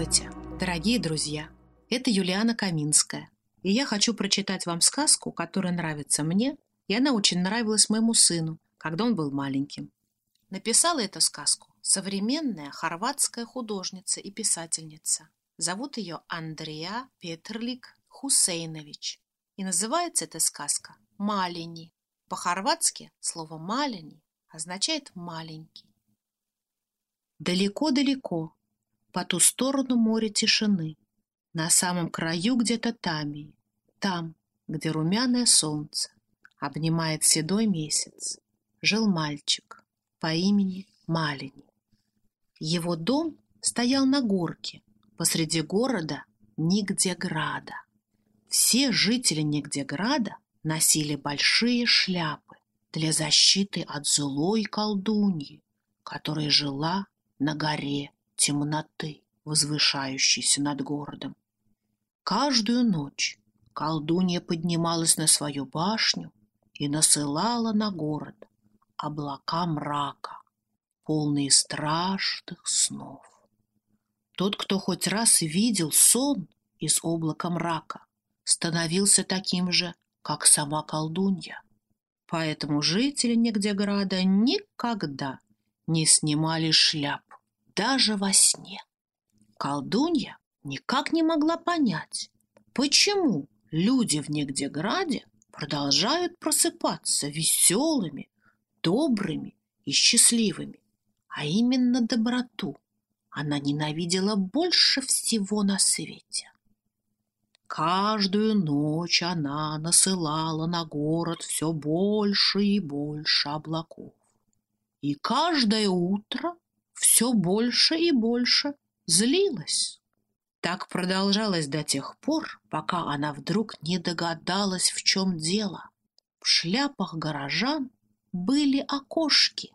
Здравствуйте, дорогие друзья! Это Юлиана Каминская. И я хочу прочитать вам сказку, которая нравится мне, и она очень нравилась моему сыну, когда он был маленьким. Написала эту сказку современная хорватская художница и писательница. Зовут ее Андреа Петрлик Хусейнович. И называется эта сказка «Малини». По-хорватски слово «малини» означает «маленький». Далеко-далеко, по ту сторону моря тишины, на самом краю где-то Тамии, там, где румяное солнце обнимает седой месяц, жил мальчик по имени Малини. Его дом стоял на горке посреди города Нигдеграда. Все жители Нигдеграда носили большие шляпы для защиты от злой колдуньи, которая жила на горе темноты, возвышающейся над городом. Каждую ночь колдунья поднималась на свою башню и насылала на город облака мрака, полные страшных снов. Тот, кто хоть раз видел сон из облака мрака, становился таким же, как сама колдунья. Поэтому жители Нигдеграда никогда не снимали шляп, даже во сне. Колдунья никак не могла понять, почему люди в Нигдеграде продолжают просыпаться веселыми, добрыми и счастливыми, а именно доброту она ненавидела больше всего на свете. Каждую ночь она насылала на город все больше и больше облаков. И каждое утро все больше и больше злилась. Так продолжалось до тех пор, пока она вдруг не догадалась, в чем дело. В шляпах горожан были окошки,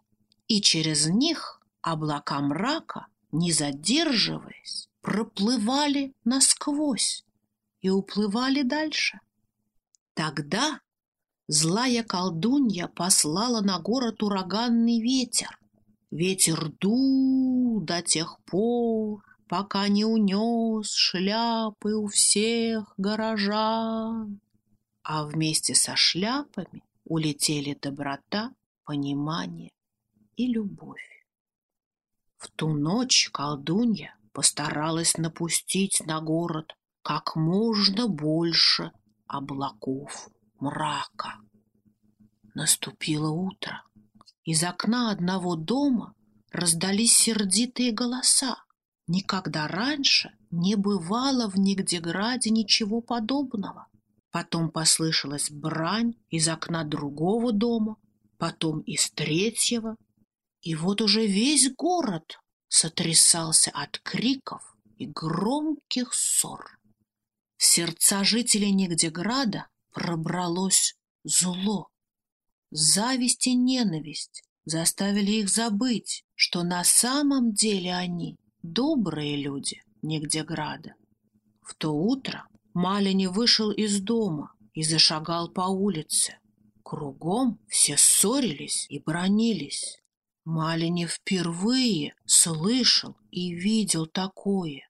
и через них облака мрака, не задерживаясь, проплывали насквозь и уплывали дальше. Тогда злая колдунья послала на город ураганный ветер. Ветер дул до тех пор, пока не унес шляпы у всех горожан. А вместе со шляпами улетели доброта, понимание и любовь. В ту ночь колдунья постаралась напустить на город как можно больше облаков мрака. Наступило утро. Из окна одного дома раздались сердитые голоса. Никогда раньше не бывало в Нигдеграде ничего подобного. Потом послышалась брань из окна другого дома, потом из третьего. И вот уже весь город сотрясался от криков и громких ссор. В сердца жителей Нигдеграда пробралось зло. Зависть и ненависть заставили их забыть, что на самом деле они добрые люди Нигдеграда. В то утро Малини вышел из дома и зашагал по улице. Кругом все ссорились и бронились. Малини впервые слышал и видел такое.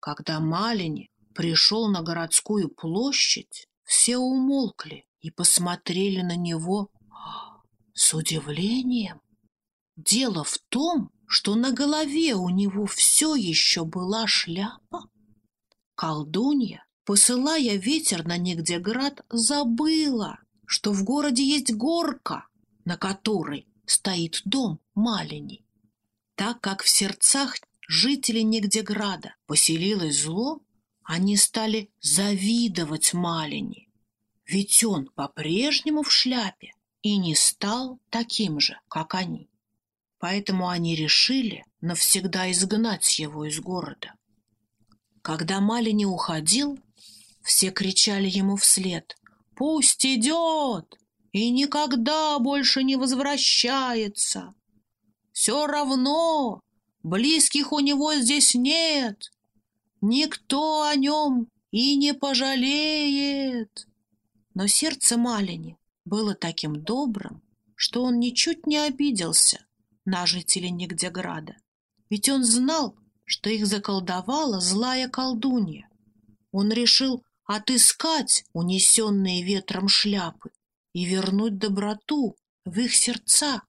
Когда Малини пришел на городскую площадь, все умолкли и посмотрели на него с удивлением. Дело в том, что на голове у него все еще была шляпа. Колдунья, посылая ветер на Нигдеград, забыла, что в городе есть горка, на которой стоит дом Малини. Так как в сердцах жителей Нигдеграда поселилось зло, они стали завидовать Малине, ведь он по-прежнему в шляпе и не стал таким же, как они. Поэтому они решили навсегда изгнать его из города. Когда Малини уходил, все кричали ему вслед «Пусть идет и никогда больше не возвращается! Все равно близких у него здесь нет!» Никто о нем и не пожалеет. Но сердце Малини было таким добрым, что он ничуть не обиделся на жителей Нигдеграда. Ведь он знал, что их заколдовала злая колдунья. Он решил отыскать унесенные ветром шляпы и вернуть доброту в их сердца.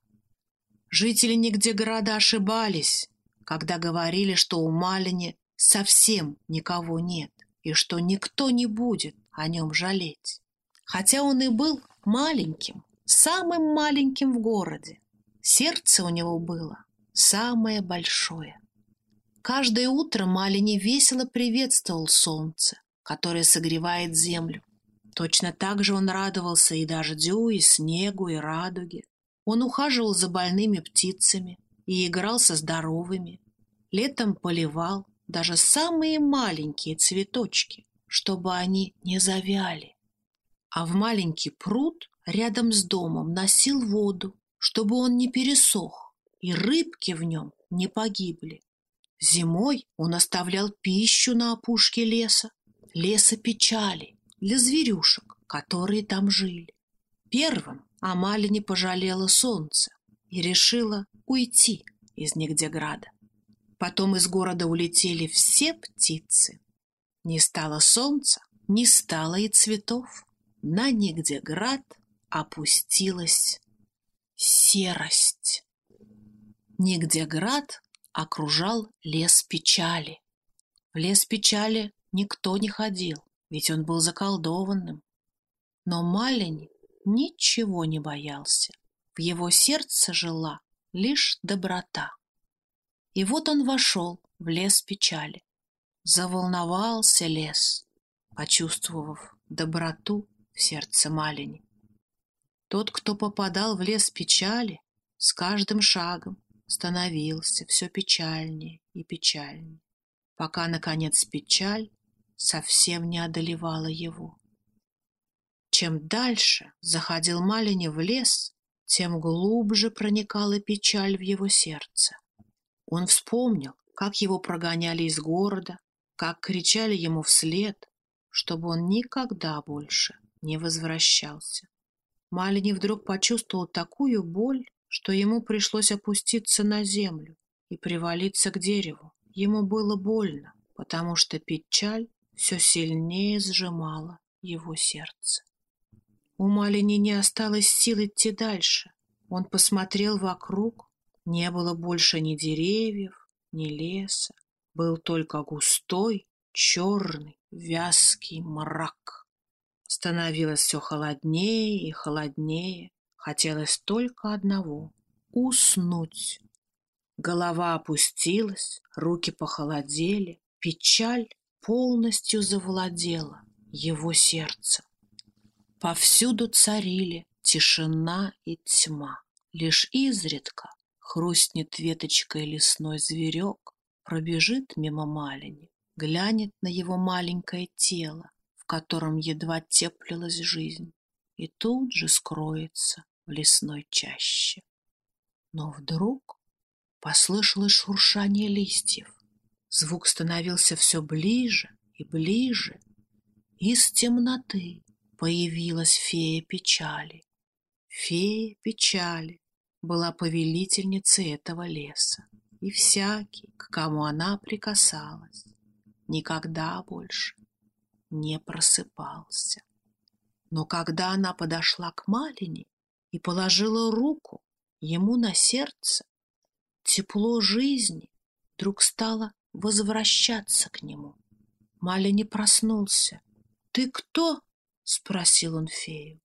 Жители нигде города ошибались, когда говорили, что у Малини совсем никого нет и что никто не будет о нем жалеть. Хотя он и был маленьким, самым маленьким в городе, сердце у него было самое большое. Каждое утро Малини весело приветствовал солнце, которое согревает землю. Точно так же он радовался и дождю, и снегу, и радуге. Он ухаживал за больными птицами и играл со здоровыми. Летом поливал даже самые маленькие цветочки, чтобы они не завяли. А в маленький пруд рядом с домом носил воду, чтобы он не пересох, и рыбки в нем не погибли. Зимой он оставлял пищу на опушке леса, леса печали для зверюшек, которые там жили. Первым Амали не пожалела солнца и решила уйти из Нигдеграда. Потом из города улетели все птицы. Не стало солнца, не стало и цветов. На Нигдеград опустилась серость. Нигдеград окружал лес печали. В лес печали никто не ходил, ведь он был заколдованным. Но Малень ничего не боялся. В его сердце жила лишь доброта. И вот он вошел в лес печали. Заволновался лес, почувствовав доброту сердце Малени. Тот, кто попадал в лес печали, с каждым шагом становился все печальнее и печальнее, пока, наконец, печаль совсем не одолевала его. Чем дальше заходил Малини в лес, тем глубже проникала печаль в его сердце. Он вспомнил, как его прогоняли из города, как кричали ему вслед, чтобы он никогда больше не возвращался. Малини вдруг почувствовал такую боль, что ему пришлось опуститься на землю и привалиться к дереву. Ему было больно, потому что печаль все сильнее сжимала его сердце. У Малини не осталось сил идти дальше. Он посмотрел вокруг. Не было больше ни деревьев, ни леса. Был только густой, черный, вязкий мрак. Становилось все холоднее и холоднее. Хотелось только одного — уснуть. Голова опустилась, руки похолодели, печаль полностью завладела его сердцем. Повсюду царили тишина и тьма. Лишь изредка хрустнет веточкой лесной зверек, пробежит мимо малини, глянет на его маленькое тело, котором едва теплилась жизнь, и тут же скроется в лесной чаще. Но вдруг послышалось шуршание листьев. Звук становился все ближе и ближе. Из темноты появилась фея печали. Фея печали была повелительницей этого леса, и всякий, к кому она прикасалась, никогда больше не просыпался. Но когда она подошла к Малине и положила руку ему на сердце, тепло жизни вдруг стало возвращаться к нему. Маля не проснулся. «Ты кто?» — спросил он фею.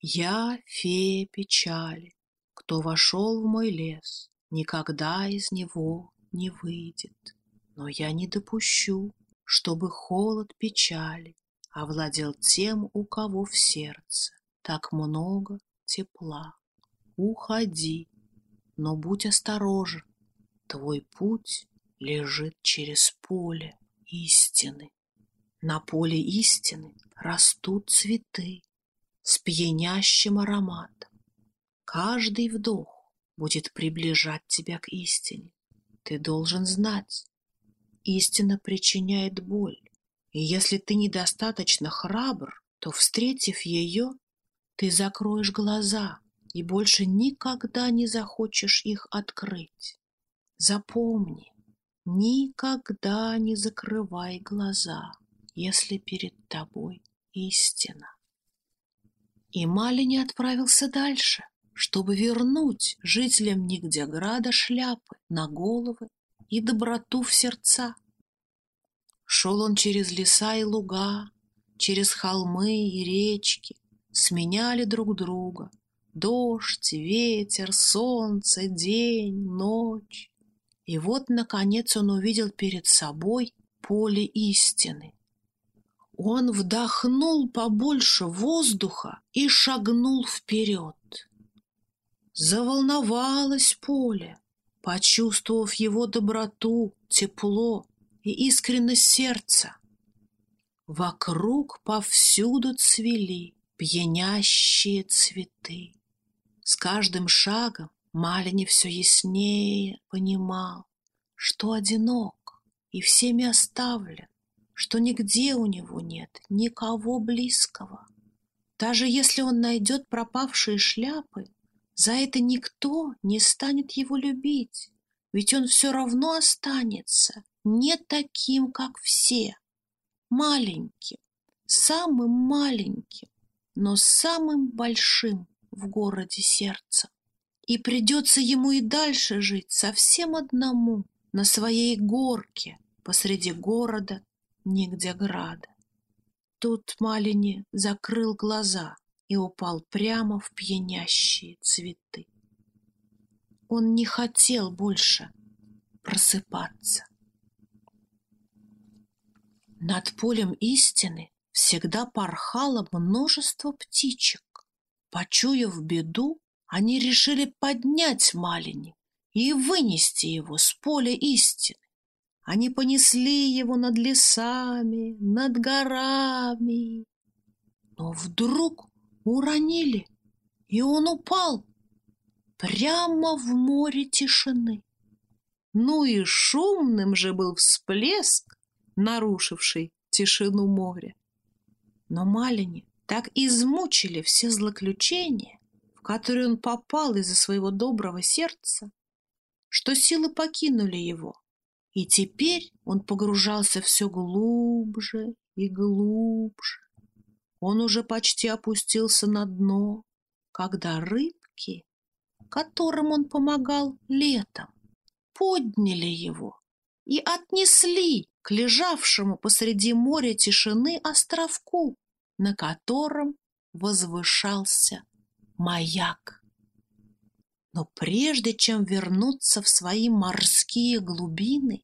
«Я фея печали. Кто вошел в мой лес, никогда из него не выйдет. Но я не допущу, чтобы холод печали овладел тем, у кого в сердце так много тепла. Уходи, но будь осторожен, твой путь лежит через поле истины. На поле истины растут цветы с пьянящим ароматом. Каждый вдох будет приближать тебя к истине. Ты должен знать, истина причиняет боль. И если ты недостаточно храбр, то, встретив ее, ты закроешь глаза и больше никогда не захочешь их открыть. Запомни, Никогда не закрывай глаза, если перед тобой истина. И Малини отправился дальше, чтобы вернуть жителям Нигдеграда шляпы на головы и доброту в сердца. Шел он через леса и луга, через холмы и речки, сменяли друг друга. Дождь, ветер, солнце, день, ночь. И вот, наконец, он увидел перед собой поле истины. Он вдохнул побольше воздуха и шагнул вперед. Заволновалось поле, почувствовав его доброту, тепло и искренность сердца. Вокруг повсюду цвели пьянящие цветы. С каждым шагом Малини все яснее понимал, что одинок и всеми оставлен, что нигде у него нет никого близкого. Даже если он найдет пропавшие шляпы, за это никто не станет его любить, ведь он все равно останется не таким, как все, маленьким, самым маленьким, но самым большим в городе сердца. И придется ему и дальше жить совсем одному, на своей горке посреди города нигде града. Тут Малини закрыл глаза и упал прямо в пьянящие цветы. Он не хотел больше просыпаться. Над полем истины всегда порхало множество птичек. Почуяв беду, они решили поднять Малини и вынести его с поля истины. Они понесли его над лесами, над горами. Но вдруг уронили, и он упал прямо в море тишины. Ну и шумным же был всплеск, нарушивший тишину моря. Но Малини так измучили все злоключения, в которые он попал из-за своего доброго сердца, что силы покинули его, и теперь он погружался все глубже и глубже. Он уже почти опустился на дно, когда рыбки, которым он помогал летом, подняли его и отнесли к лежавшему посреди моря тишины островку, на котором возвышался маяк. Но прежде чем вернуться в свои морские глубины,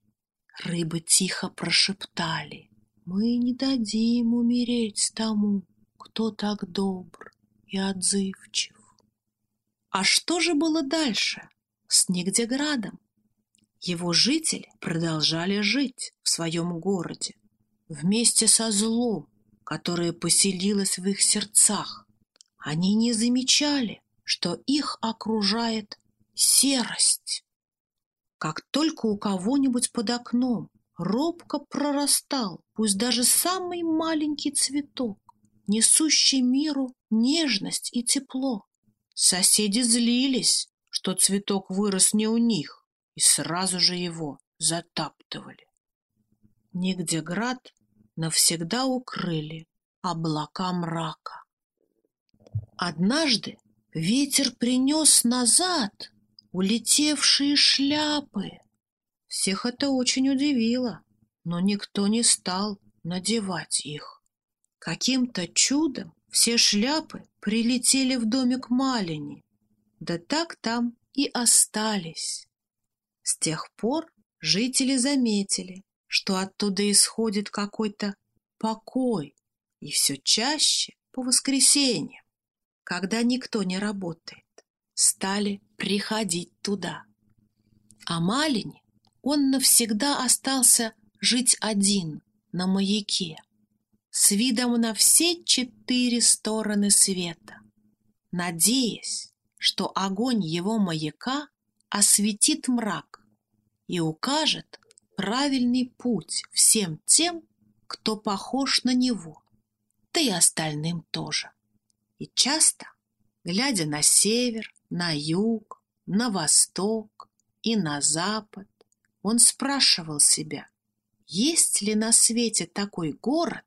рыбы тихо прошептали, «Мы не дадим умереть тому, кто так добр и отзывчив». А что же было дальше с Нигдеградом? Его жители продолжали жить в своем городе вместе со злом, которое поселилось в их сердцах. Они не замечали, что их окружает серость. Как только у кого-нибудь под окном робко прорастал, пусть даже самый маленький цветок, несущий миру нежность и тепло, соседи злились, что цветок вырос не у них, и сразу же его затаптывали. Нигде град навсегда укрыли облака мрака. Однажды Ветер принес назад улетевшие шляпы. Всех это очень удивило, но никто не стал надевать их. Каким-то чудом все шляпы прилетели в домик Малини, да так там и остались. С тех пор жители заметили, что оттуда исходит какой-то покой, и все чаще по воскресеньям когда никто не работает, стали приходить туда. А Малине он навсегда остался жить один на маяке, с видом на все четыре стороны света, надеясь, что огонь его маяка осветит мрак и укажет правильный путь всем тем, кто похож на него, да и остальным тоже. И часто, глядя на север, на юг, на восток и на запад, он спрашивал себя, есть ли на свете такой город,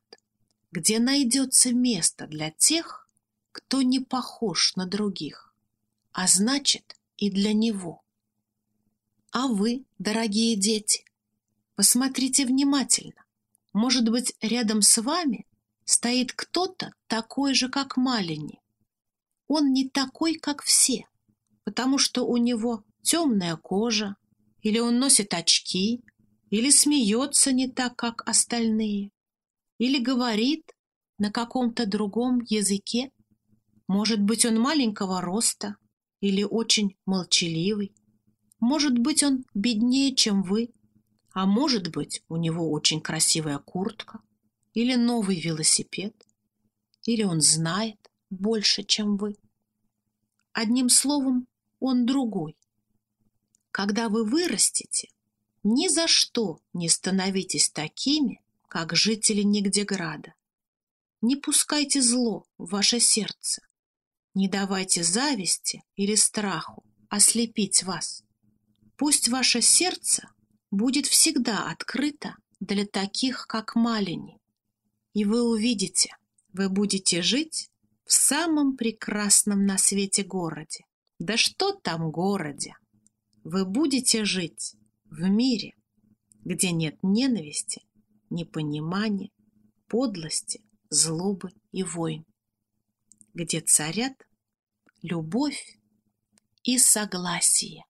где найдется место для тех, кто не похож на других, а значит и для него. А вы, дорогие дети, посмотрите внимательно. Может быть, рядом с вами стоит кто-то такой же, как Малини. Он не такой, как все, потому что у него темная кожа, или он носит очки, или смеется не так, как остальные, или говорит на каком-то другом языке. Может быть, он маленького роста или очень молчаливый. Может быть, он беднее, чем вы, а может быть, у него очень красивая куртка или новый велосипед, или он знает больше, чем вы. Одним словом, он другой. Когда вы вырастете, ни за что не становитесь такими, как жители Нигдеграда. Не пускайте зло в ваше сердце. Не давайте зависти или страху ослепить вас. Пусть ваше сердце будет всегда открыто для таких, как Малини. И вы увидите, вы будете жить в самом прекрасном на свете городе. Да что там городе? Вы будете жить в мире, где нет ненависти, непонимания, подлости, злобы и войн, где царят любовь и согласие.